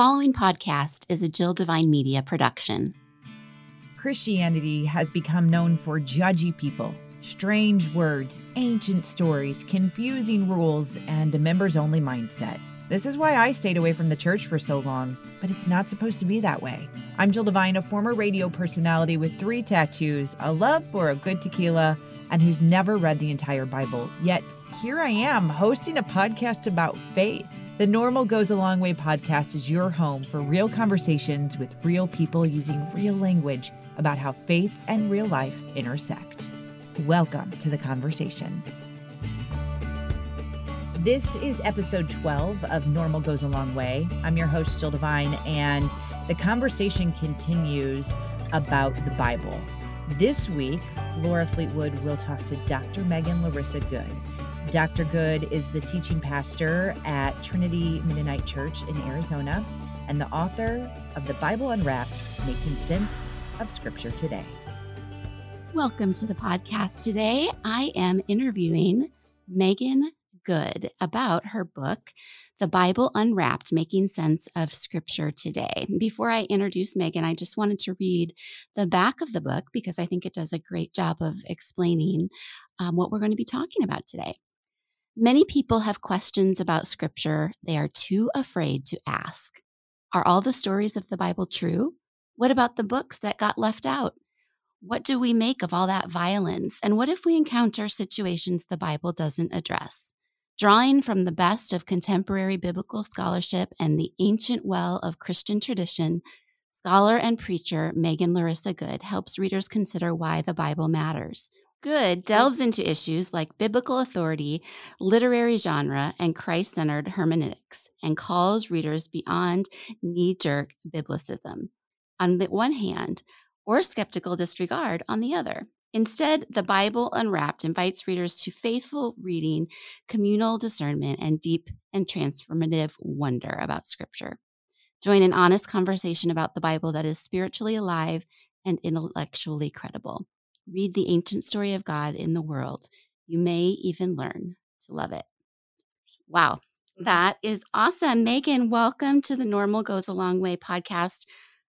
following podcast is a Jill Devine Media production. Christianity has become known for judgy people, strange words, ancient stories, confusing rules, and a members only mindset. This is why I stayed away from the church for so long, but it's not supposed to be that way. I'm Jill Devine, a former radio personality with three tattoos, a love for a good tequila, and who's never read the entire Bible. Yet here I am hosting a podcast about faith. The Normal Goes a Long Way podcast is your home for real conversations with real people using real language about how faith and real life intersect. Welcome to the conversation. This is episode 12 of Normal Goes a Long Way. I'm your host, Jill Devine, and the conversation continues about the Bible. This week, Laura Fleetwood will talk to Dr. Meghan Larissa Good. Dr. Good is the teaching pastor at Trinity Mennonite Church in Arizona and the author of The Bible Unwrapped Making Sense of Scripture Today. Welcome to the podcast. Today, I am interviewing Meghan Good about her book, The Bible Unwrapped Making Sense of Scripture Today. Before I introduce Meghan, I just wanted to read the back of the book because I think it does a great job of explaining um, what we're going to be talking about today. Many people have questions about scripture they are too afraid to ask. Are all the stories of the Bible true? What about the books that got left out? What do we make of all that violence? And what if we encounter situations the Bible doesn't address? Drawing from the best of contemporary biblical scholarship and the ancient well of Christian tradition, scholar and preacher Meghan Larissa Good helps readers consider why the Bible matters. Good delves into issues like biblical authority, literary genre, and Christ centered hermeneutics, and calls readers beyond knee jerk biblicism on the one hand, or skeptical disregard on the other. Instead, the Bible Unwrapped invites readers to faithful reading, communal discernment, and deep and transformative wonder about Scripture. Join an honest conversation about the Bible that is spiritually alive and intellectually credible read the ancient story of God in the world. You may even learn to love it. Wow, mm-hmm. that is awesome. Meghan, welcome to the Normal Goes a Long Way podcast.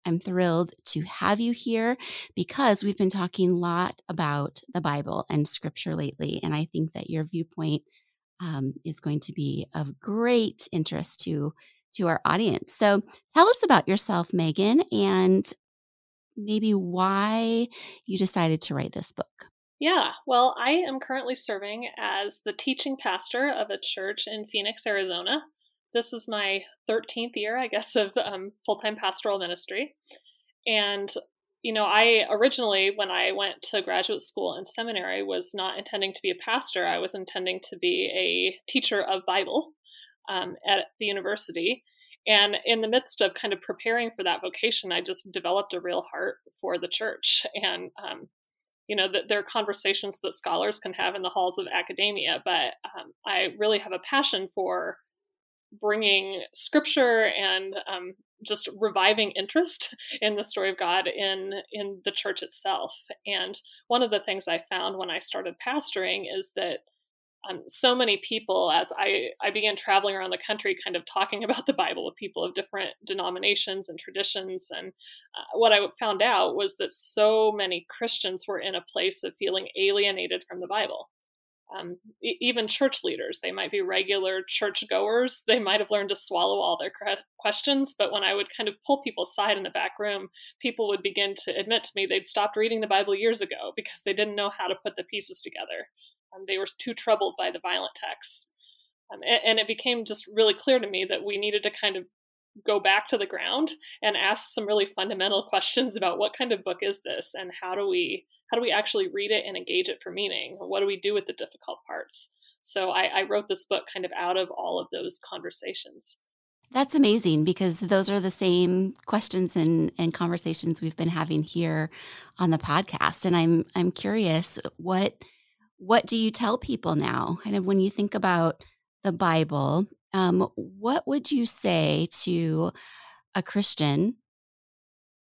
I'm thrilled to have you here because we've been talking a lot about the Bible and scripture lately. And I think that your viewpoint um, is going to be of great interest to, to our audience. So tell us about yourself, Meghan, and maybe why you decided to write this book. Yeah, well, I am currently serving as the teaching pastor of a church in Phoenix, Arizona. This is my 13th year, I guess, of um, full time pastoral ministry. And, you know, I originally, when I went to graduate school and seminary, was not intending to be a pastor. I was intending to be a teacher of Bible um, at the university. And in the midst of kind of preparing for that vocation, I just developed a real heart for the church. And, um, you know, that there are conversations that scholars can have in the halls of academia, but um, I really have a passion for bringing scripture and um, just reviving interest in the story of God in in the church itself. And one of the things I found when I started pastoring is that um, so many people as I, I began traveling around the country kind of talking about the bible with people of different denominations and traditions. And uh, what i found out was that so many christians were in a place of feeling alienated from the bible. Um, e- even church leaders they might be regular church goers they might have learned to swallow all their questions but when i would kind of pull people aside in the back room people would begin to admit to me they'd stopped reading the bible years ago because they didn't know how to put the pieces together um, they were too troubled by the violent texts. Um, and, and it became just really clear to me that we needed to kind of go back to the ground and ask some really fundamental questions about what kind of book is this and how do we how do we actually read it and engage it for meaning? What do we do with the difficult parts? So I, I wrote this book kind of out of all of those conversations. That's amazing because those are the same questions and, and conversations we've been having here on the podcast. And i'm i'm curious what what do you tell people now? Kind of when you think about the Bible, um, what would you say to a Christian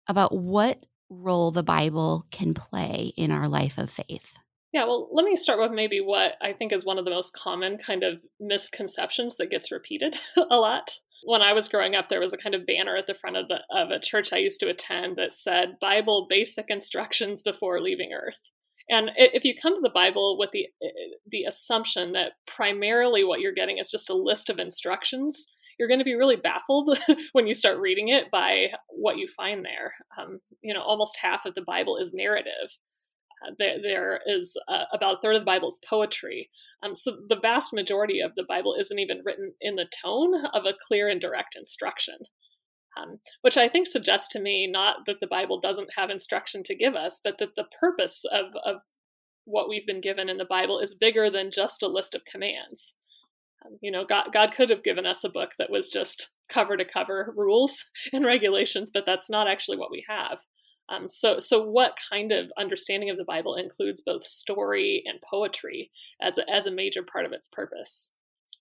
about what role the Bible can play in our life of faith? Yeah, well, let me start with maybe what I think is one of the most common kind of misconceptions that gets repeated a lot. when I was growing up, there was a kind of banner at the front of the of a church I used to attend that said "Bible Basic Instructions Before Leaving Earth." And if you come to the Bible with the the assumption that primarily what you're getting is just a list of instructions, you're going to be really baffled when you start reading it by what you find there. Um, you know, almost half of the Bible is narrative. Uh, there, there is uh, about a third of the Bible is poetry. Um, so the vast majority of the Bible isn't even written in the tone of a clear and direct instruction, um, which I think suggests to me not that the Bible doesn't have instruction to give us, but that the purpose of, of what we've been given in the Bible is bigger than just a list of commands. Um, you know, God, God could have given us a book that was just cover to cover rules and regulations, but that's not actually what we have. Um, so, so what kind of understanding of the Bible includes both story and poetry as a, as a major part of its purpose?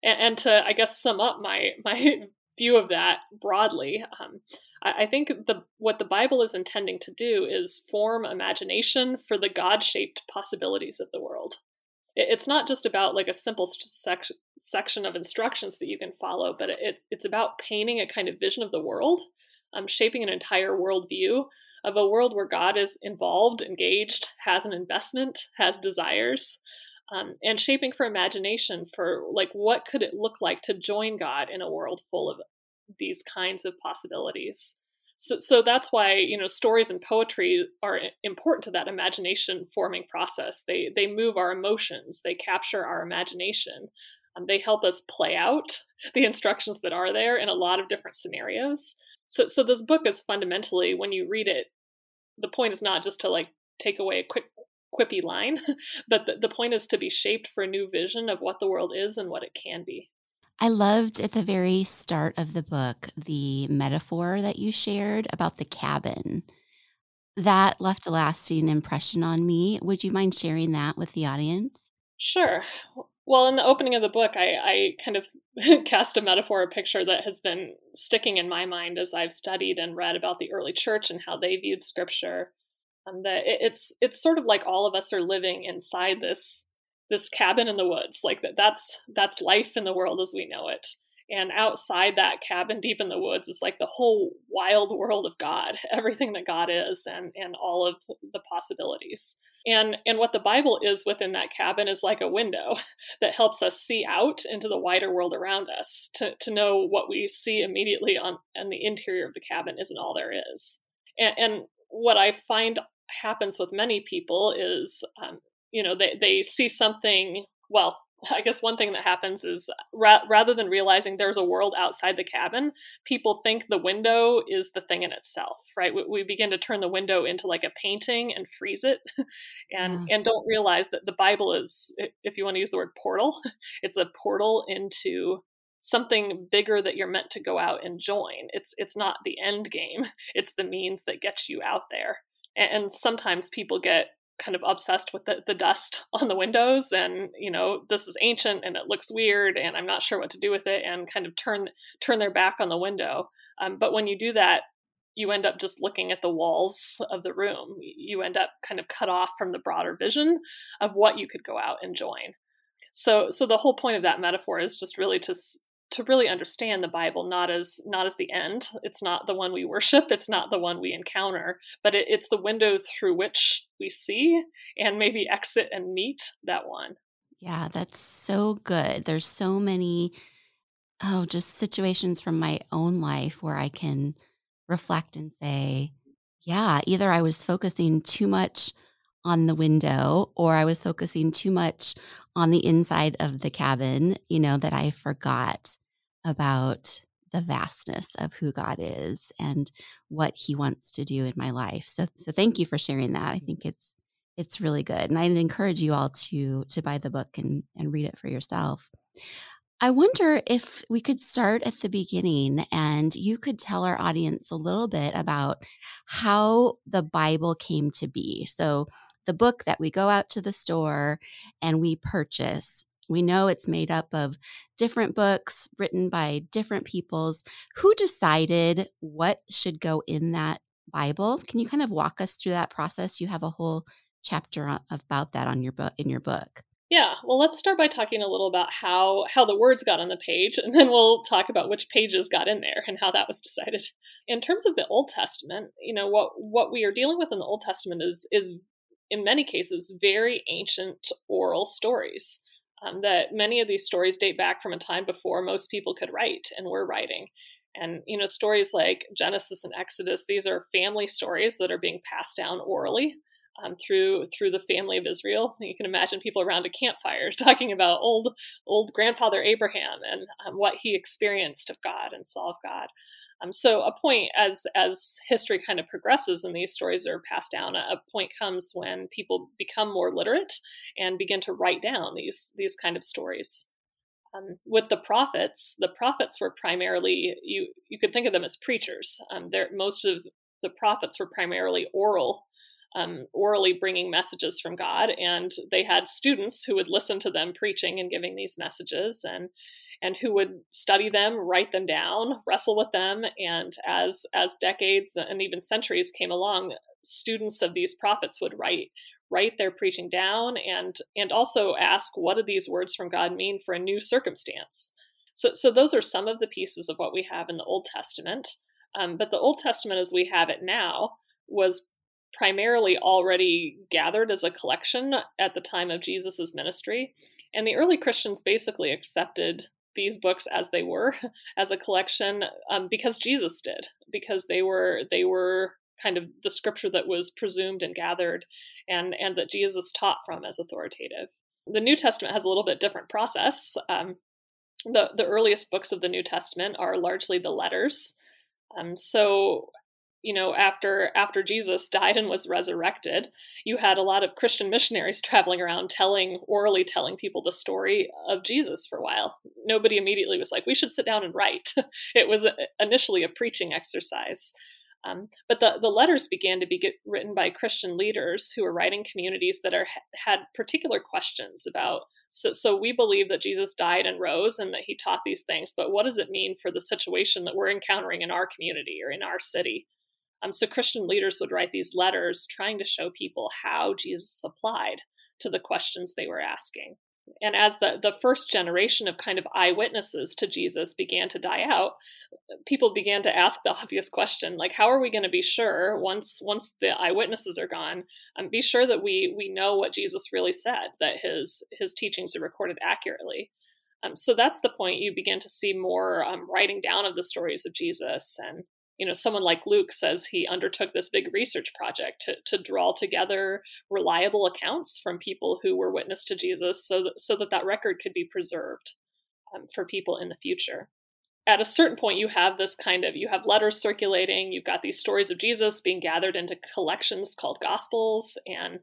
And, and to, I guess, sum up my my view of that broadly, um, I, think the what the Bible is intending to do is form imagination for the God-shaped possibilities of the world. It, it's not just about like a simple sec- section of instructions that you can follow, but it, it's about painting a kind of vision of the world, um, shaping an entire worldview of a world where God is involved, engaged, has an investment, has desires, um, and shaping for imagination for like what could it look like to join God in a world full of these kinds of possibilities. So, so that's why you know stories and poetry are important to that imagination forming process. They they move our emotions. They capture our imagination. Um, they help us play out the instructions that are there in a lot of different scenarios. So, so this book is fundamentally, when you read it, the point is not just to like take away a quick quippy line, but the, the point is to be shaped for a new vision of what the world is and what it can be. I loved at the very start of the book the metaphor that you shared about the cabin. That left a lasting impression on me. Would you mind sharing that with the audience? Sure. Well, in the opening of the book, I, I kind of cast a metaphor, a picture that has been sticking in my mind as I've studied and read about the early church and how they viewed scripture. And um, that it's it's sort of like all of us are living inside this this cabin in the woods. Like that that's that's life in the world as we know it. And outside that cabin deep in the woods is like the whole wild world of God, everything that God is and and all of the possibilities. And and what the Bible is within that cabin is like a window that helps us see out into the wider world around us to, to know what we see immediately on and the interior of the cabin isn't all there is. And, and what I find happens with many people is um, you know they, they see something well I guess one thing that happens is ra- rather than realizing there's a world outside the cabin, people think the window is the thing in itself, right? We, we begin to turn the window into like a painting and freeze it, and yeah. and don't realize that the Bible is, if you want to use the word portal, it's a portal into something bigger that you're meant to go out and join. It's it's not the end game; it's the means that gets you out there. And, sometimes people get kind of obsessed with the, the dust on the windows and you know this is ancient and it looks weird and i'm not sure what to do with it and kind of turn turn their back on the window. Um, but when you do that you end up just looking at the walls of the room. You end up kind of cut off from the broader vision of what you could go out and join. So so the whole point of that metaphor is just really to to really understand the bible not as not as the end. It's not the one we worship. It's not the one we encounter but it, it's the window through which we see and maybe exit and meet that one. Yeah that's so good. There's so many oh just situations from my own life where i can reflect and say yeah either i was focusing too much on the window or I was focusing too much on the inside of the cabin, you know, that I forgot about the vastness of who God is and what he wants to do in my life. So so thank you for sharing that. I think it's it's really good. And I'd encourage you all to to buy the book and and read it for yourself. I wonder if we could start at the beginning and you could tell our audience a little bit about how the Bible came to be. So the book that we go out to the store and we purchase. We know it's made up of different books written by different peoples. Who decided what should go in that Bible? Can you kind of walk us through that process? You have a whole chapter about that on your book in your book. Yeah, well, let's start by talking a little about how how the words got on the page, and then we'll talk about which pages got in there and how that was decided. In terms of the Old Testament, you know what what we are dealing with in the Old Testament is is in many cases very ancient oral stories. Um, that many of these stories date back from a time before most people could write and were writing. And you know, stories like Genesis and Exodus, these are family stories that are being passed down orally um, through through the family of Israel. You can imagine people around a campfire talking about old old grandfather Abraham and um, what he experienced of God and saw of God. Um, so a point as as history kind of progresses and these stories are passed down, a, point comes when people become more literate and begin to write down these these kind of stories. Um, with the prophets, the prophets were primarily you you could think of them as preachers. Um, most of the prophets were primarily oral um, orally bringing messages from God, and they had students who would listen to them preaching and giving these messages, and and who would study them, write them down, wrestle with them, and as as decades and even centuries came along, students of these prophets would write write their preaching down and and also ask what do these words from God mean for a new circumstance. So so those are some of the pieces of what we have in the Old Testament. Um, but the Old Testament as we have it now was primarily already gathered as a collection at the time of Jesus's ministry. And the early Christians basically accepted these books as they were, as a collection, um, because Jesus did, because they were they were kind of the scripture that was presumed and gathered, and and that Jesus taught from as authoritative. The New Testament has a little bit different process. Um, the the earliest books of the New Testament are largely the letters. Um, so you know after after jesus died and was resurrected you had a lot of christian missionaries traveling around telling orally telling people the story of jesus for a while nobody immediately was like we should sit down and write it was initially a preaching exercise um, but the, the letters began to be written by Christian leaders who were writing communities that are had particular questions about. So, so we believe that Jesus died and rose and that he taught these things, but what does it mean for the situation that we're encountering in our community or in our city? Um, so Christian leaders would write these letters trying to show people how Jesus applied to the questions they were asking. And as the, the first generation of kind of eyewitnesses to Jesus began to die out, people began to ask the obvious question, like, how are we going to be sure once once the eyewitnesses are gone, um, be sure that we we know what Jesus really said, that his his teachings are recorded accurately. Um, so that's the point you begin to see more um, writing down of the stories of Jesus and you know someone like luke says he undertook this big research project to, to draw together reliable accounts from people who were witness to jesus so that, so that that record could be preserved um, for people in the future. At a certain point you have this kind of you have letters circulating you've got these stories of jesus being gathered into collections called gospels and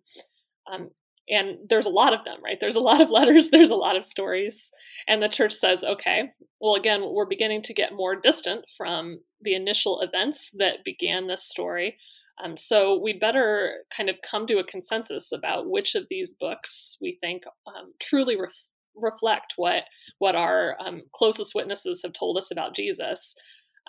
um, and there's a lot of them right? There's a lot of letters there's a lot of stories and the church says okay well again we're beginning to get more distant from the initial events that began this story um, so we'd better kind of come to a consensus about which of these books we think um, truly ref- reflect what what our um, closest witnesses have told us about jesus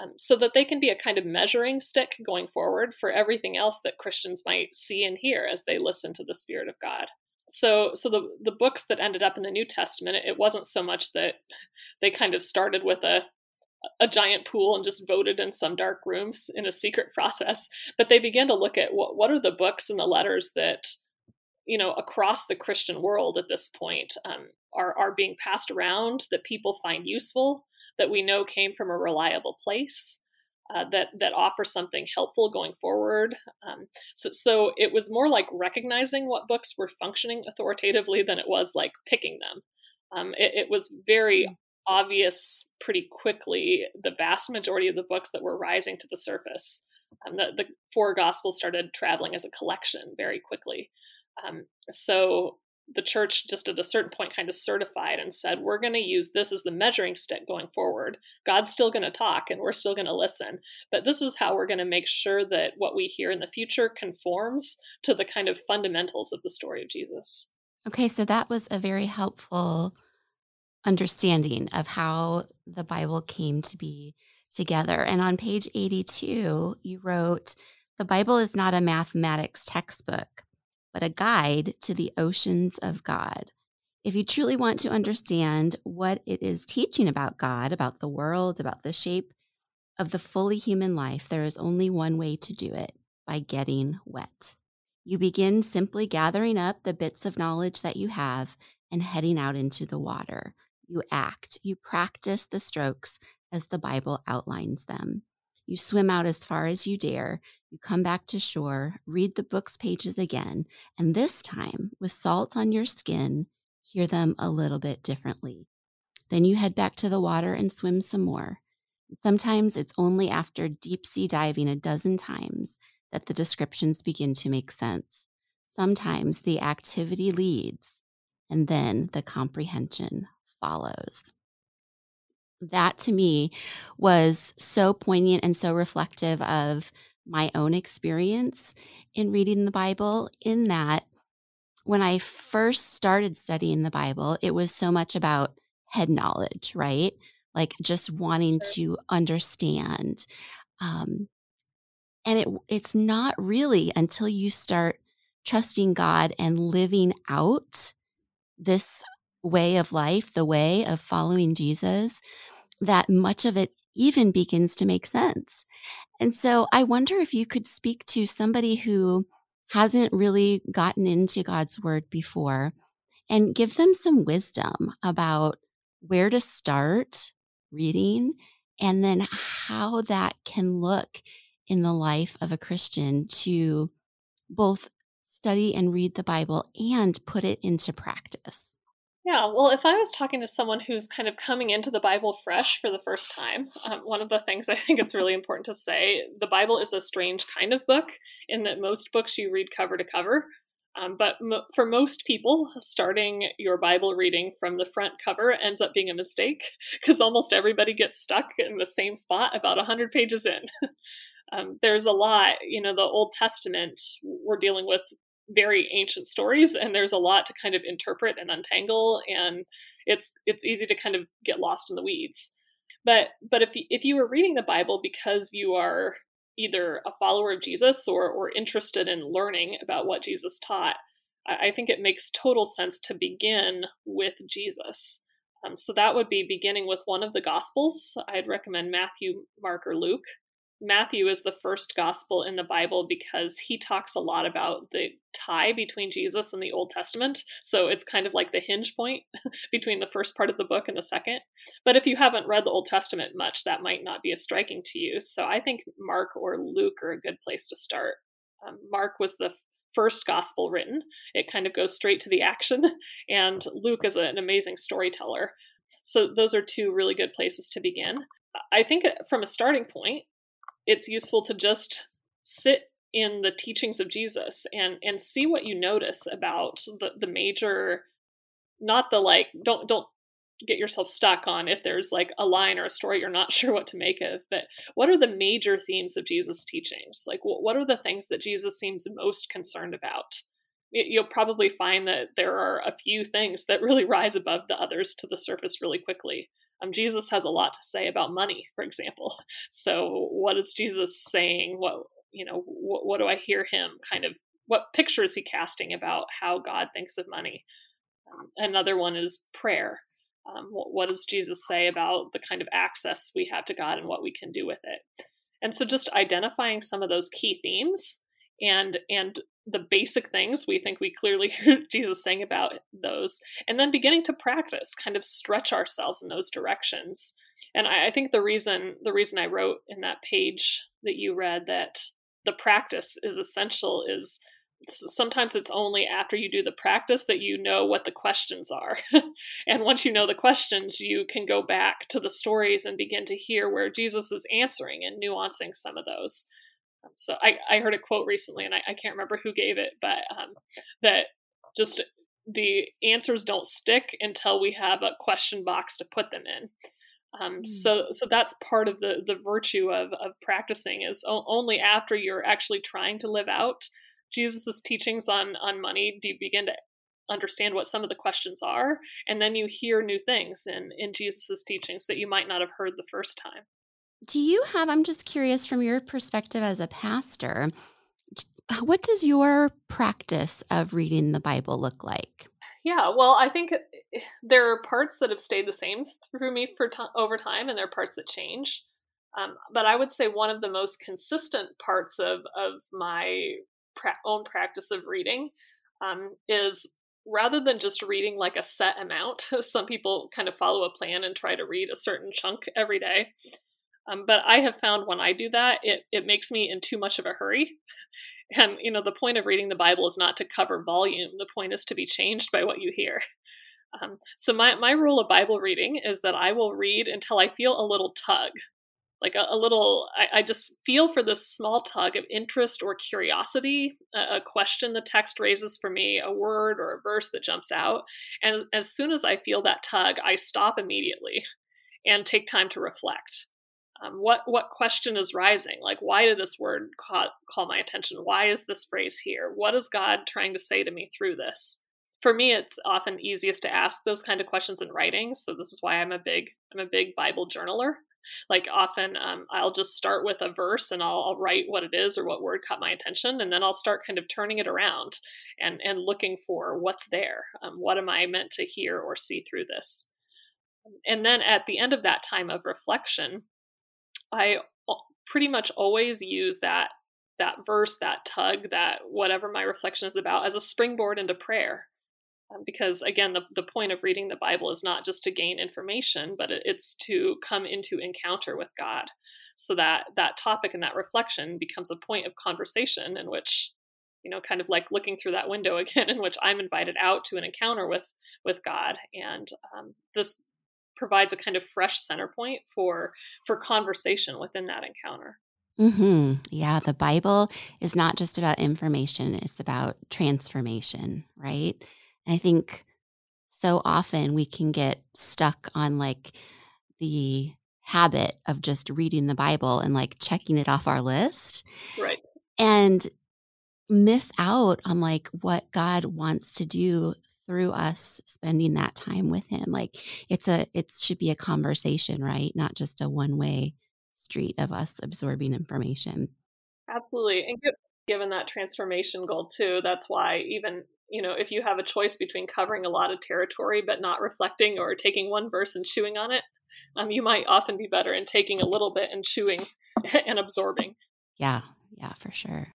um, so that they can be a kind of measuring stick going forward for everything else that christians might see and hear as they listen to the spirit of god so so the the books that ended up in the New Testament, it wasn't so much that they kind of started with a a giant pool and just voted in some dark rooms in a secret process, but they began to look at what what are the books and the letters that you know across the Christian world at this point um, are are being passed around that people find useful that we know came from a reliable place uh, that that offer something helpful going forward. Um, so, so it was more like recognizing what books were functioning authoritatively than it was like picking them. Um, it, it, was very mm. obvious pretty quickly the vast majority of the books that were rising to the surface. Um, the, the four gospels started traveling as a collection very quickly. Um, so the church just at a certain point kind of certified and said we're going to use this as the measuring stick going forward. God's still going to talk and we're still going to listen but this is how we're going to make sure that what we hear in the future conforms to the kind of fundamentals of the story of jesus. Okay so that was a very helpful understanding of how the bible came to be together. And on page 82 you wrote the bible is not a mathematics textbook but a guide to the oceans of God. If you truly want to understand what it is teaching about God, about the world, about the shape of the fully human life, there is only one way to do it by getting wet. You begin simply gathering up the bits of knowledge that you have and heading out into the water. You act, you practice the strokes as the Bible outlines them. You swim out as far as you dare. You come back to shore, read the book's pages again, and this time, with salt on your skin, hear them a little bit differently. Then you head back to the water and swim some more. Sometimes it's only after deep sea diving a dozen times that the descriptions begin to make sense. Sometimes the activity leads, and then the comprehension follows. That to me was so poignant and so reflective of my own experience in reading the Bible, in that when I first started studying the Bible, it was so much about head knowledge, right? Like just wanting to understand. Um, and it it's not really until you start trusting God and living out this way of life, the way of following Jesus, that much of it even begins to make sense. And so I wonder if you could speak to somebody who hasn't really gotten into God's word before and give them some wisdom about where to start reading and then how that can look in the life of a Christian to both study and read the Bible and put it into practice. Yeah, well, if I was talking to someone who's kind of coming into the Bible fresh for the first time, um, one of the things I think it's really important to say the Bible is a strange kind of book in that most books you read cover to cover. Um, but for most people, starting your Bible reading from the front cover ends up being a mistake because almost everybody gets stuck in the same spot about 100 pages in. um, there's a lot, you know, the Old Testament, we're dealing with very ancient stories and there's a lot to kind of interpret and untangle and it's it's easy to kind of get lost in the weeds. But but if you, if you were reading the bible because you are either a follower of jesus or or interested in learning about what jesus taught i, I think it makes total sense to begin with jesus. Um, so that would be beginning with one of the gospels. I'd recommend matthew mark or luke Matthew is the first gospel in the Bible because he talks a lot about the tie between Jesus and the Old Testament. So it's kind of like the hinge point between the first part of the book and the second. But if you haven't read the Old Testament much, that might not be as striking to you. So I think Mark or Luke are a good place to start. Um, Mark was the first gospel written, it kind of goes straight to the action. And Luke is an amazing storyteller. So those are two really good places to begin. I think from a starting point, it's useful to just sit in the teachings of Jesus and and see what you notice about the the major not the like don't don't get yourself stuck on if there's like a line or a story you're not sure what to make of but what are the major themes of Jesus teachings? Like what are the things that Jesus seems most concerned about? You'll probably find that there are a few things that really rise above the others to the surface really quickly um, Jesus has a lot to say about money, for example. So, what is Jesus saying? What you know? What, what do I hear him kind of? What picture is he casting about how God thinks of money? Um, another one is prayer. Um, what, what does Jesus say about the kind of access we have to God and what we can do with it? And so, just identifying some of those key themes and and the basic things we think we clearly hear Jesus saying about those, and then beginning to practice, kind of stretch ourselves in those directions. And I, I think the reason the reason I wrote in that page that you read that the practice is essential is sometimes it's only after you do the practice that you know what the questions are. and once you know the questions, you can go back to the stories and begin to hear where Jesus is answering and nuancing some of those. So I, I heard a quote recently, and I, I can't remember who gave it, but um, that just the answers don't stick until we have a question box to put them in. Um, mm. So, so that's part of the the virtue of of practicing is o- only after you're actually trying to live out Jesus's teachings on on money do you begin to understand what some of the questions are, and then you hear new things in in Jesus's teachings that you might not have heard the first time. Do you have, I'm just curious from your perspective as a pastor, what does your practice of reading the Bible look like? Yeah, well, I think eh, there are parts that have stayed the same through me for t- over time, and there are parts that change. Um, but I would say one of the most consistent parts of of my pra- own practice of reading um, is rather than just reading like a set amount. Some people kind of follow a plan and try to read a certain chunk every day. Um, but I have found when I do that, it it makes me in too much of a hurry. And you know, the point of reading the Bible is not to cover volume. The point is to be changed by what you hear. Um, so my my rule of Bible reading is that I will read until I feel a little tug, like a, a little. I, I, just feel for this small tug of interest or curiosity, a, a, question the text raises for me, a word or a verse that jumps out, and as soon as I feel that tug, I stop immediately and take time to reflect. Um, what what question is rising? Like, why did this word call, call my attention? Why is this phrase here? What is God trying to say to me through this? For me, it's often easiest to ask those kind of questions in writing. So this is why I'm a big I'm a big Bible journaler. Like often, um, I'll just start with a verse and I'll, I'll write what it is or what word caught my attention, and then I'll start kind of turning it around and and looking for what's there. Um, what am I meant to hear or see through this? And then at the end of that time of reflection, I pretty much always use that that verse, that tug, that whatever my reflection is about as a springboard into prayer. Um, because again, the, the point of reading the Bible is not just to gain information, but it, it's to come into encounter with God. So that that topic and that reflection becomes a point of conversation in which, you know, kind of like looking through that window again, in which I'm invited out to an encounter with with God. And um, this provides a kind of fresh center point for for conversation within that encounter. Mm-hmm. Yeah, the Bible is not just about information; it's about transformation, right? And I think so often we can get stuck on like the habit of just reading the Bible and like checking it off our list, right? And miss out on like what God wants to do through us spending that time with him like it's a it should be a conversation right? Not just a one way street of us absorbing information. Absolutely and given that transformation goal too that's why even you know if you have a choice between covering a lot of territory but not reflecting or taking one verse and chewing on it um, you might often be better in taking a little bit and chewing and absorbing. Yeah yeah for sure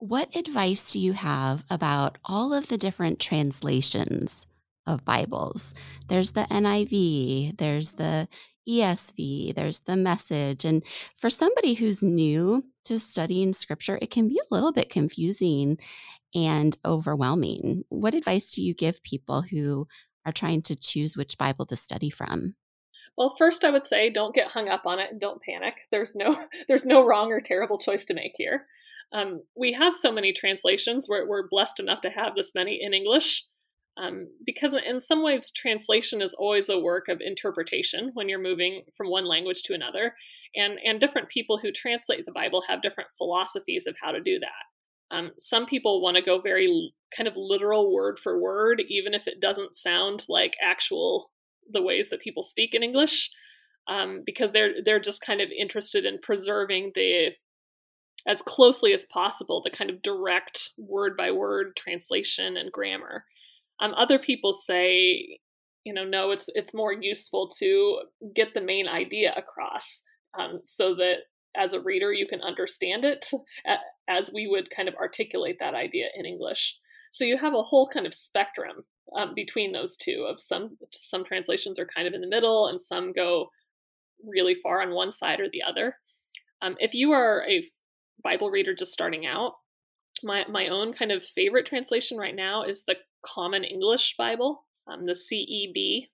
what advice do you have about all of the different translations of Bibles? There's the NIV, there's the ESV, there's the message. And for somebody who's new to studying scripture, it can be a little bit confusing and overwhelming. What advice do you give people who are trying to choose which Bible to study from? Well, first I would say don't get hung up on it and don't panic. There's no there's no wrong or terrible choice to make here. Um, we have so many translations. We're, we're blessed enough to have this many in English. Um, because in some ways, translation is always a work of interpretation when you're moving from one language to another, and and different people who translate the Bible have different philosophies of how to do that. Um, some people want to go very kind of literal word for word, even if it doesn't sound like actual the ways that people speak in English, um, because they're they're just kind of interested in preserving the as closely as possible the kind of direct word by word translation and grammar. Um, other people say, you know, no, it's it's more useful to get the main idea across, um, so that as a reader you can understand it as we would kind of articulate that idea in English. So you have a whole kind of spectrum um, between those two. Of some some translations are kind of in the middle, and some go really far on one side or the other. Um, if you are a Bible reader just starting out, my, my own kind of favorite translation right now is the Common English Bible, um, the CEB.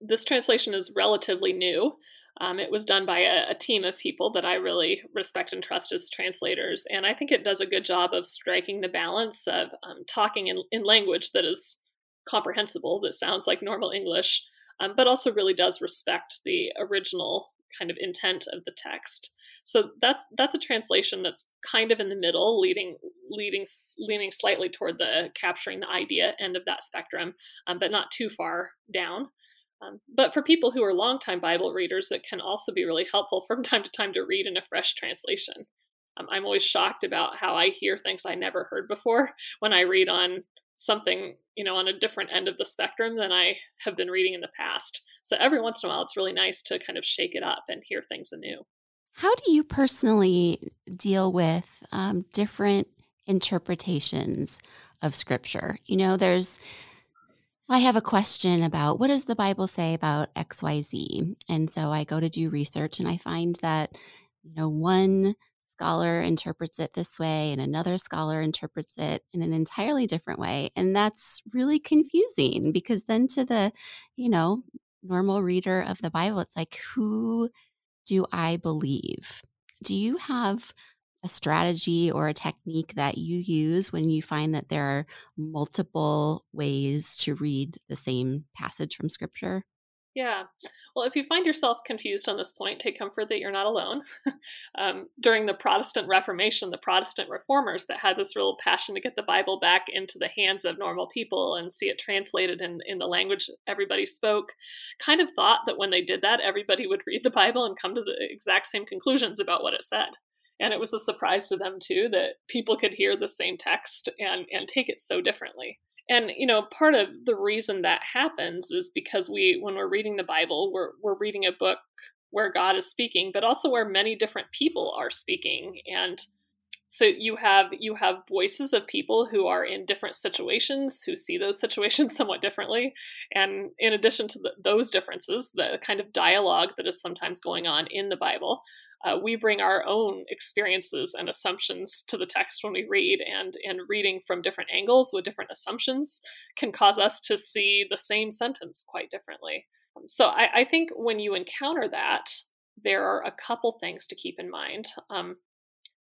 This translation is relatively new. Um, it was done by a, a, team of people that I really respect and trust as translators, and I think it does a good job of striking the balance of um, talking in, in, language that is comprehensible, that sounds like normal English, um, but also really does respect the original kind of intent of the text. So that's that's a translation that's kind of in the middle, leading leading leaning slightly toward the capturing the idea end of that spectrum, um, but not too far down. Um, but for people who are longtime Bible readers, it can also be really helpful from time to time to read in a fresh translation. Um, I'm always shocked about how I hear things I never heard before when I read on something, you know, on a different end of the spectrum than I have been reading in the past. So every once in a while, it's really nice to kind of shake it up and hear things anew. How do you personally deal with um, different interpretations of scripture? You know, there's, I have a question about what does the Bible say about XYZ? And so I go to do research and I find that, you know, one scholar interprets it this way and another scholar interprets it in an entirely different way. And that's really confusing because then to the, you know, normal reader of the Bible, it's like, who do I believe? Do you have a strategy or a technique that you use when you find that there are multiple ways to read the same passage from scripture? Yeah. Well, if you find yourself confused on this point, take comfort that you're not alone. um, during the Protestant Reformation, the Protestant reformers that had this real passion to get the Bible back into the hands of normal people and see it translated in, in the language everybody spoke, kind of thought that when they did that, everybody would read the Bible and come to the exact same conclusions about what it said. And it was a surprise to them, too, that people could hear the same text and, and take it so differently. And you know, part of the reason that happens is because we when we're reading the Bible, we're we're reading a book where God is speaking, but also where many different people are speaking. And so you have you have voices of people who are in different situations who see those situations somewhat differently. And in addition to the, those differences the kind of dialogue that is sometimes going on in the bible uh, we bring our own experiences and assumptions to the text when we read and and reading from different angles with different assumptions can cause us to see the same sentence quite differently. So i, I think when you encounter that there are a couple things to keep in mind. Um,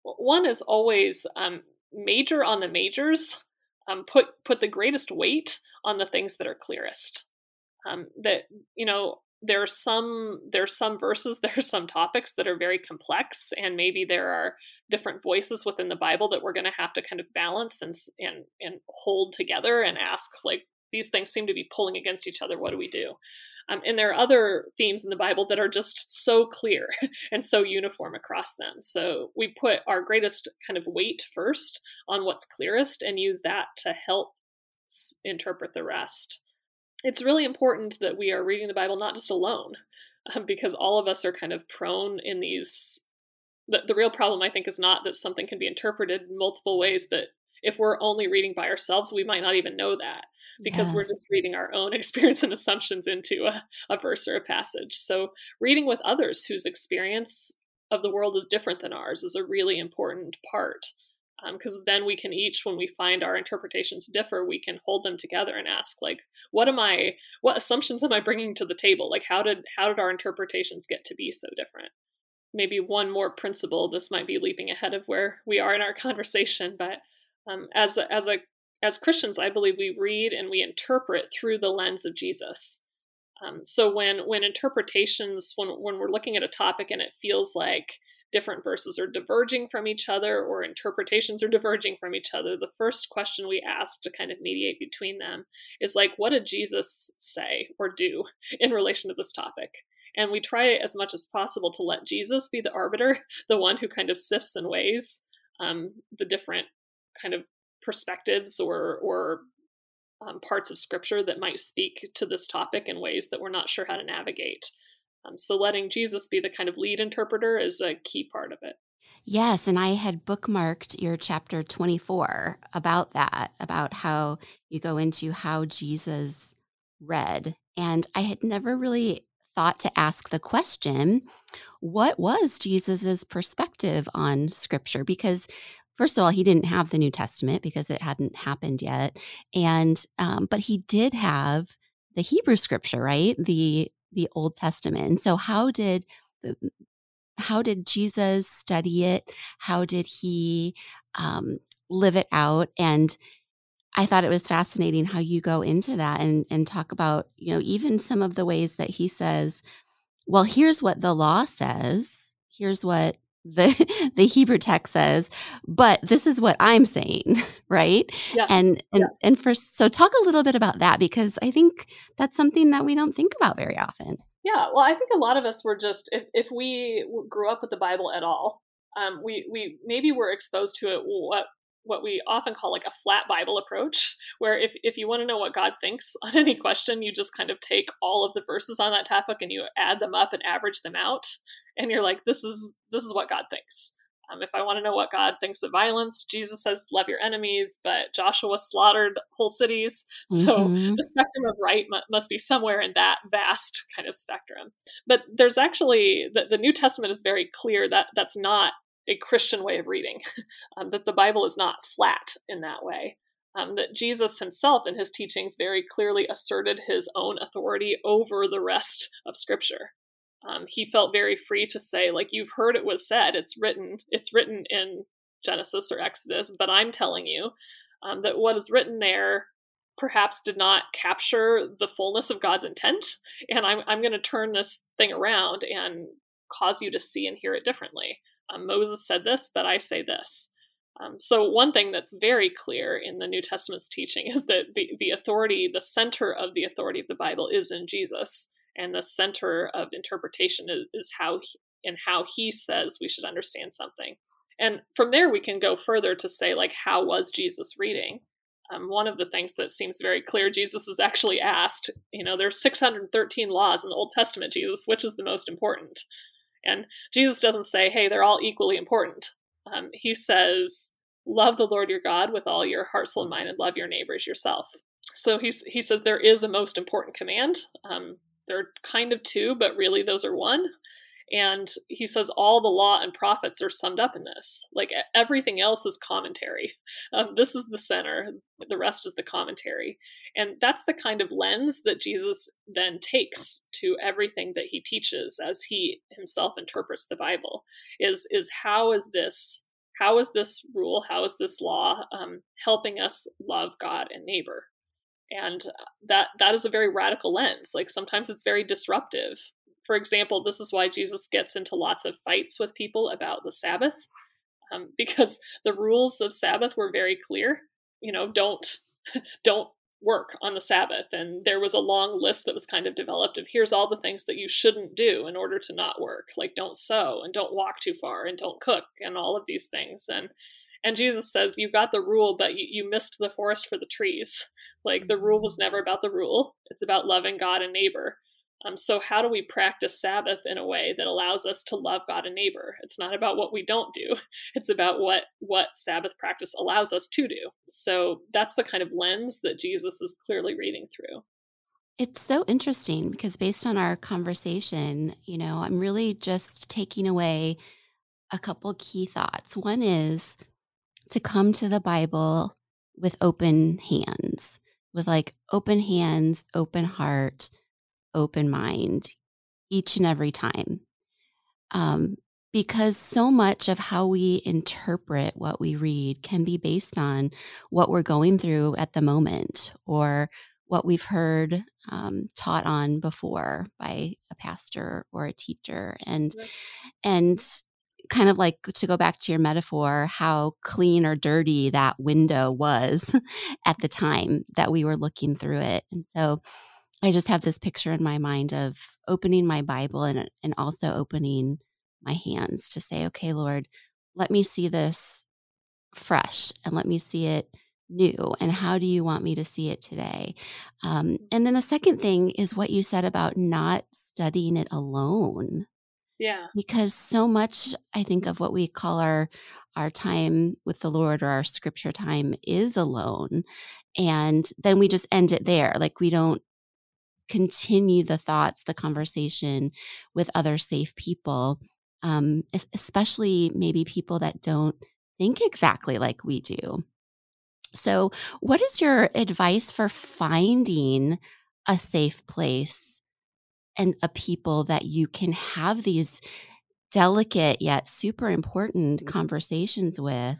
one is always um, major on the majors um, put put the greatest weight on the things that are clearest. Um, that you know there are some there's some verses there are some topics that are very complex and maybe there are different voices within the bible that we're going to have to kind of balance and and and hold together and ask like these things seem to be pulling against each other. What do we do? Um, and there are other themes in the bible that are just so clear and so uniform across them. So we put our greatest kind of weight first on what's clearest and use that to help interpret the rest it's really important that we are reading the Bible not just alone, um, because all of us are kind of prone in these. The, the real problem, I think, is not that something can be interpreted in multiple ways, but if we're only reading by ourselves, we might not even know that because yes. we're just reading our own experience and assumptions into a, a verse or a passage. So, reading with others whose experience of the world is different than ours is a really important part because um, then we can each when we find our interpretations differ we can hold them together and ask like what am i what assumptions am i bringing to the table? Like how did how did our interpretations get to be so different? Maybe one more principle this might be leaping ahead of where we are in our conversation but um, as a, as a as christians i believe we read and we interpret through the lens of jesus. Um, so when when interpretations when when we're looking at a topic and it feels like different verses are diverging from each other or interpretations are diverging from each other, the first question we ask to kind of mediate between them is like, what did Jesus say or do in relation to this topic? And we try as much as possible to let Jesus be the arbiter, the one who kind of sifts and weighs um, the different kind of perspectives or or um, parts of scripture that might speak to this topic in ways that we're not sure how to navigate. Um, so letting Jesus be the kind of lead interpreter is a key part of it. Yes, and I had bookmarked your chapter 24 about that, about how you go into how Jesus read. And I had never really thought to ask the question what was Jesus's perspective on scripture? Because first of all, he didn't have the New Testament because it hadn't happened yet, and um, but he did have the Hebrew scripture, right? The the Old Testament. And so how did the, how did Jesus study it? How did he um, live it out? And I thought it was fascinating how you go into that and and talk about you know even some of the ways that he says, well, here's what the law says. Here's what the the Hebrew text says, but this is what I'm saying, right? Yes, and and yes. and for so talk a little bit about that because I think that's something that we don't think about very often. Yeah, well, I think a lot of us were just if if we grew up with the Bible at all, um, we we maybe were exposed to it what what we often call like a flat Bible approach, where if, if you want to know what God thinks on any question, you just kind of take all of the verses on that topic and you add them up and average them out. And you're like, this is this is what God thinks. Um, if I want to know what God thinks of violence, Jesus says, love your enemies, but Joshua slaughtered whole cities. So mm-hmm. the spectrum of right m- must be somewhere in that vast kind of spectrum. But there's actually, the, the New Testament is very clear that that's not a Christian way of reading, um, that the Bible is not flat in that way. Um, that Jesus himself in his teachings very clearly asserted his own authority over the rest of Scripture. Um, he felt very free to say, like, you've heard it was said, it's written, it's written in Genesis or Exodus, but I'm telling you um, that what is written there perhaps did not capture the fullness of God's intent, and I'm, I'm going to turn this thing around and cause you to see and hear it differently. Um, Moses said this, but I say this. Um, so, one thing that's very clear in the New Testament's teaching is that the, the authority, the center of the authority of the Bible is in Jesus, and the center of interpretation is, is how he, and how he says we should understand something. And from there, we can go further to say, like, how was Jesus reading? Um, one of the things that seems very clear, Jesus is actually asked, you know, there's 613 laws in the Old Testament, Jesus, which is the most important? And Jesus doesn't say, hey, they're all equally important. Um, he says, love the Lord your God with all your heart, soul, and mind, and love your neighbors yourself. So he's, he says there is a most important command. Um, there are kind of two, but really those are one. And he says all the law and prophets are summed up in this. Like everything else is commentary. Um, this is the center, the rest is the commentary. And that's the kind of lens that Jesus then takes to everything that he teaches as he himself interprets the Bible. Is is how is this how is this rule, how is this law um, helping us love God and neighbor? And that that is a very radical lens. Like sometimes it's very disruptive for example, this is why Jesus gets into lots of fights with people about the Sabbath, um, because the rules of Sabbath were very clear. You know, don't don't work on the Sabbath, and there was a long list that was kind of developed of here's all the things that you shouldn't do in order to not work, like don't sew and don't walk too far and don't cook and all of these things and. And Jesus says, You got the rule, but you, you missed the forest for the trees. Like, the rule was never about the rule. It's about loving God and neighbor. Um, so, how do we practice Sabbath in a way that allows us to love God and neighbor? It's not about what we don't do; it's about what what Sabbath practice allows us to do. So, that's the kind of lens that Jesus is clearly reading through. It's so interesting because based on our conversation, you know, I'm really just taking away a couple key thoughts. One is to come to the Bible with open hands, with like open hands, open heart open mind each and every time. Um, because so much of how we interpret what we read can be based on what we're going through at the moment or what we've heard um, taught on before by a pastor or a teacher and and kind of like to go back to your metaphor how clean or dirty that window was at the time that we were looking through it and so I just have this picture in my mind of opening my Bible and, and also opening my hands to say, okay, Lord, let me see this fresh and let me see it new. And how do you want me to see it today? Um, and then the second thing is what you said about not studying it alone. Yeah. Because so much, I think, of what we call our our time with the Lord or our scripture time is alone. And then we just end it there. Like we don't continue the thoughts, the conversation with other safe people, um, especially maybe people that don't think exactly like we do. So, what is your advice for finding a safe place and a people that you can have these delicate yet super important mm-hmm. conversations with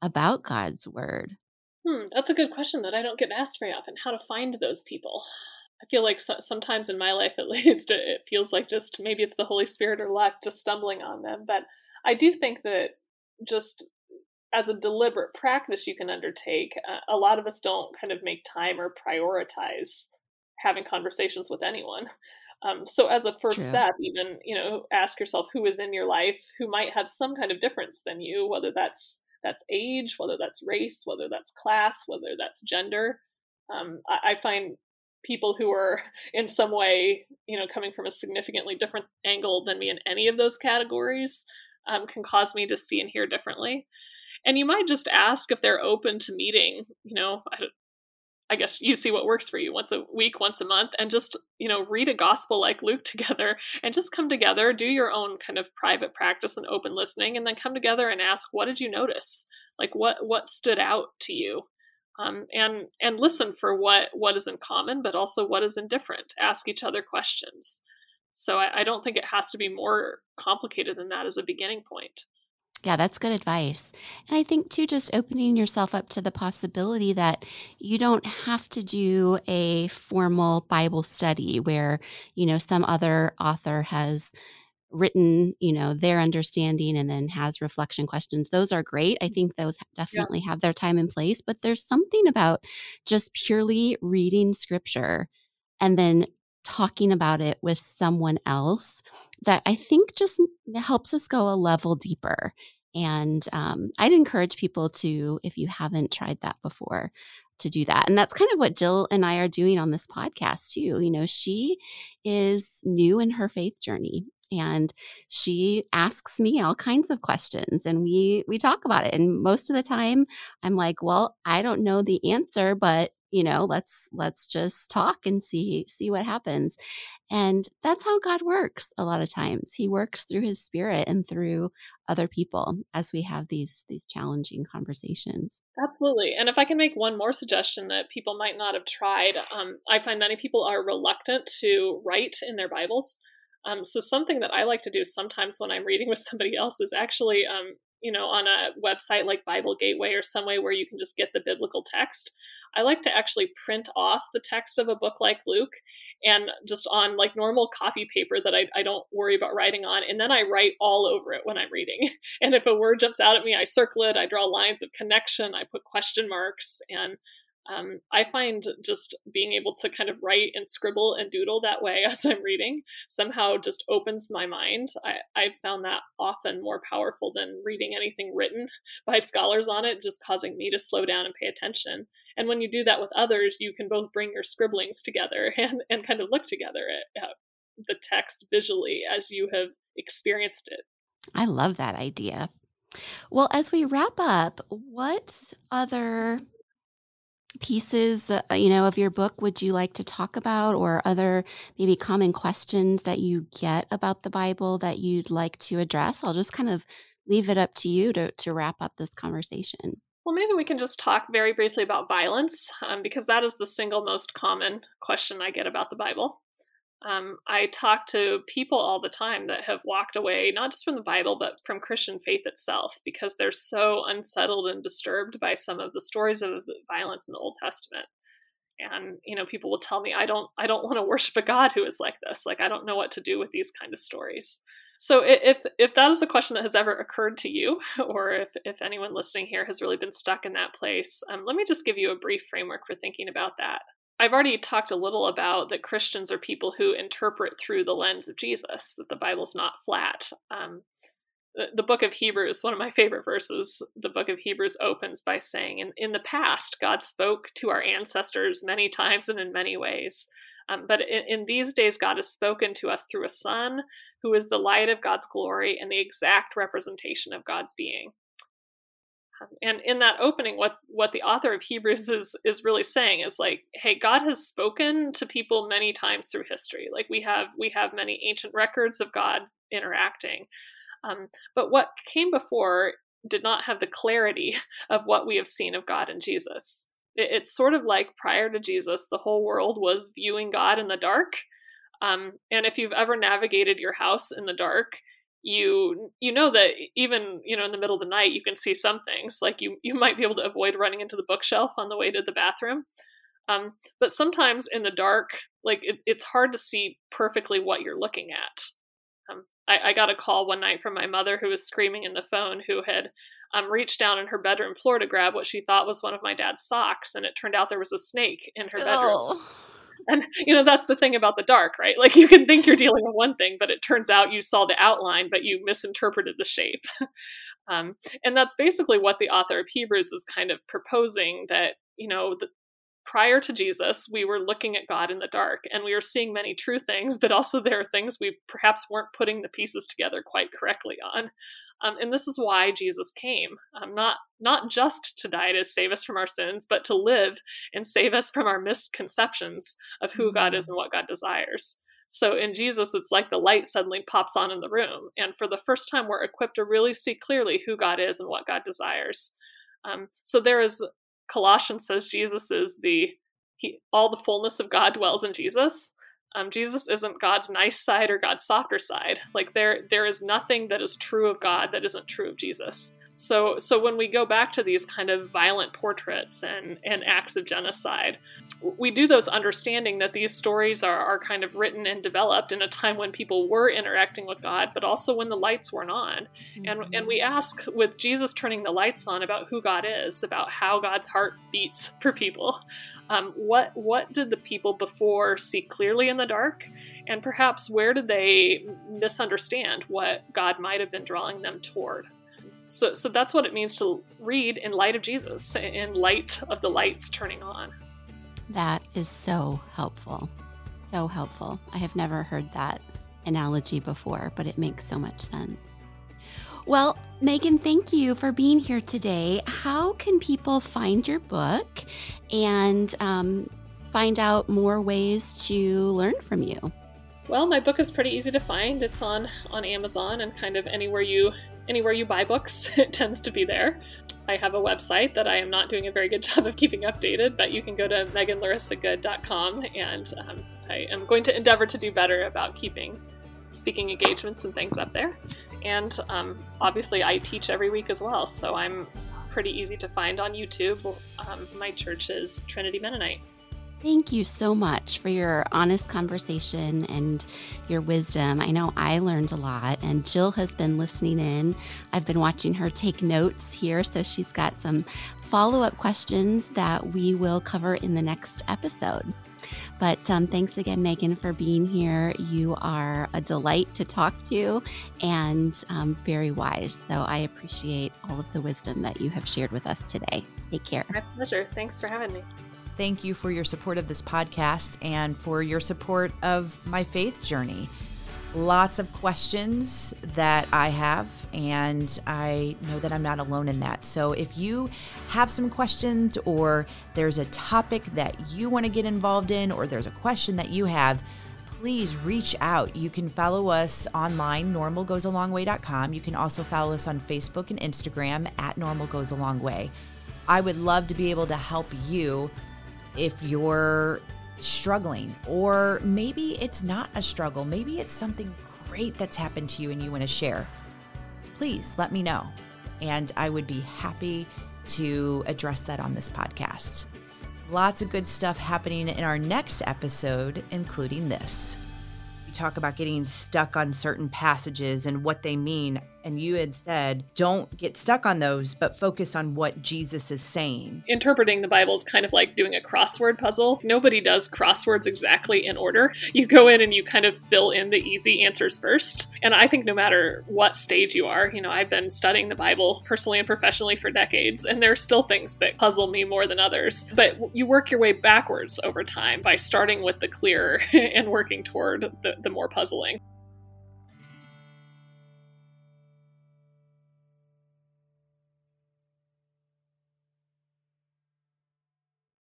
about God's word? Hmm, that's a good question that I don't get asked very often. How to find those people? I feel like so, sometimes in my life, at least, it feels like just maybe it's the Holy Spirit or luck just stumbling on them. But I do think that just as a deliberate practice you can undertake, uh, a lot of us don't kind of make time or prioritize having conversations with anyone. Um, so as a first step, even you know, ask yourself who is in your life who might have some kind of difference than you, whether that's that's age, whether that's race, whether that's class, whether that's gender. Um, I, I find people who are in some way, you know, coming from a significantly different angle than me in any of those categories um, can cause me to see and hear differently. And you might just ask if they're open to meeting, you know, I, I guess you see what works for you once a week, once a month, and just, you know, read a gospel like Luke together and just come together, do your own kind of private practice and open listening, and then come together and ask, what did you notice? Like what what stood out to you? Um, and and listen for what what is in common, but also what is indifferent. Ask each other questions. So I, I don't think it has to be more complicated than that as a beginning point. Yeah, that's good advice. And I think, too, just opening yourself up to the possibility that you don't have to do a formal Bible study where, you know, some other author has written, you know, their understanding and then has reflection questions. Those are great. I think those definitely yeah. have their time and place, but there's something about just purely reading scripture and then talking about it with someone else that I think just helps us go a level deeper. And um, I'd encourage people to, if you haven't tried that before, to do that. And that's kind of what Jill and I are doing on this podcast, too. You know, she is new in her faith journey and she asks me all kinds of questions and we we talk about it and most of the time i'm like well i don't know the answer but you know let's let's just talk and see see what happens. And that's how god works a lot of times. He works through his spirit and through other people as we have these these challenging conversations. Absolutely and if i can make one more suggestion that people might not have tried um, i find many people are reluctant to write in their bibles um, so something that I like to do sometimes when I'm reading with somebody else is actually, um, you know, on a website like Bible Gateway or some way where you can just get the biblical text. I like to actually print off the text of a book like Luke and just on like normal copy paper that I, I don't worry about writing on. And then I write all over it when I'm reading. And if a word jumps out at me, I circle it, I draw lines of connection, I put question marks, and um, I find just being able to kind of write and scribble and doodle that way as I'm reading somehow just opens my mind. I, I found that often more powerful than reading anything written by scholars on it, just causing me to slow down and pay attention. And when you do that with others, you can both bring your scribblings together and, and kind of look together at, at the text visually as you have experienced it. I love that idea. Well, as we wrap up, what other pieces uh, you know of your book would you like to talk about or other maybe common questions that you get about the bible that you'd like to address? I'll just kind of leave it up to you to, to wrap up this conversation. Well maybe we can just talk very briefly about violence um, because that is the single most common question i get about the bible um, I talk to people all the time that have walked away, not just from the Bible, but from Christian faith itself, because they're so unsettled and disturbed by some of the stories of violence in the Old Testament. And you know, people will tell me, "I don't, I don't want to worship a God who is like this. Like, I don't know what to do with these kind of stories." So, if if that is a question that has ever occurred to you, or if if anyone listening here has really been stuck in that place, um, let me just give you a brief framework for thinking about that. I've already talked a little about that Christians are people who interpret through the lens of Jesus, that the Bible's not flat. Um, the, the book of Hebrews, one of my favorite verses, the book of Hebrews opens by saying, in, in the past, God spoke to our ancestors many times and in many ways. Um, but in, in these days, God has spoken to us through a Son who is the light of God's glory and the exact representation of God's being and in that opening what what the author of hebrews is is really saying is like hey god has spoken to people many times through history. Like we have we have many ancient records of god interacting. Um, but what came before did not have the clarity of what we have seen of god in jesus. It, it's sort of like prior to jesus the whole world was viewing god in the dark. Um, and if you've ever navigated your house in the dark you you know that even you know in the middle of the night you can see some things like you you might be able to avoid running into the bookshelf on the way to the bathroom. Um, but sometimes in the dark like it, it's hard to see perfectly what you're looking at. Um, I, I, got a call one night from my mother who was screaming in the phone who had um, reached down in her bedroom floor to grab what she thought was one of my dad's socks and it turned out there was a snake in her bedroom. Oh and you know that's the thing about the dark right? Like you can think you're dealing with one thing but it turns out you saw the outline but you misinterpreted the shape. Um, and that's basically what the author of Hebrews is kind of proposing that, you know, the, prior to Jesus, we were looking at God in the dark and we were seeing many true things, but also there are things we perhaps weren't putting the pieces together quite correctly on. Um, and this is why Jesus came, um, not not just to die to save us from our sins, but to live and save us from our misconceptions of who mm-hmm. God is mm. and what God desires. So in Jesus, it's like the light suddenly pops on in the room, and for the first time, we're equipped to really see clearly who God is and what God desires. Um, so there is Colossians says Jesus is the he all the fullness of God dwells in Jesus. Um, Jesus isn't God's nice side or God's softer side. Like there there is nothing that is true of God that isn't true of Jesus. So so when we go back to these kind of violent portraits and, and acts of genocide, we do those understanding that these stories are, are kind of written and developed in a time when people were interacting with God, but also when the lights weren't on. Mm-hmm. And and we ask with Jesus turning the lights on about who God is, about how God's heart beats for people. Um, what what did the people before see clearly in the dark, and perhaps where did they misunderstand what God might have been drawing them toward? So, so that's what it means to read in light of Jesus, in light of the lights turning on. That is so helpful. So helpful. I have never heard that analogy before, but it makes so much sense. Well, Meghan, thank you for being here today. How can people find your book and um, find out more ways to learn from you? Well, my book is pretty easy to find. It's on on Amazon and kind of anywhere you anywhere you buy books, it tends to be there. I have a website that I am not doing a very good job of keeping updated, but you can go to meghanlarissagood.com and um, I am going to endeavor to do better about keeping speaking engagements and things up there. And um, obviously, I teach every week as well, so I'm pretty easy to find on YouTube. Um, my church is Trinity Mennonite. Thank you so much for your honest conversation and your wisdom. I know I learned a lot, and Jill has been listening in. I've been watching her take notes here, so she's got some follow up questions that we will cover in the next episode. But um, thanks again, Meghan, for being here. You are a delight to talk to and um, very wise. So I appreciate all of the wisdom that you have shared with us today. Take care. My pleasure. Thanks for having me. Thank you for your support of this podcast and for your support of my faith journey. Lots of questions that I have, and I know that I'm not alone in that. So, if you have some questions, or there's a topic that you want to get involved in, or there's a question that you have, please reach out. You can follow us online, normalgoesalongway.com. You can also follow us on Facebook and Instagram at normalgoesalongway. I would love to be able to help you if you're struggling, or maybe it's not a struggle, maybe it's something great that's happened to you and you want to share, please let me know. And I would be happy to address that on this podcast. Lots of good stuff happening in our next episode, including this. We talk about getting stuck on certain passages and what they mean and you had said don't get stuck on those but focus on what jesus is saying. Interpreting the bible is kind of like doing a crossword puzzle. Nobody does crosswords exactly in order. You go in and you kind of fill in the easy answers first. And i think no matter what stage you are you know i've been studying the bible personally and professionally for decades and there are still things that puzzle me more than others. But you work your way backwards over time by starting with the clearer and working toward the, the more puzzling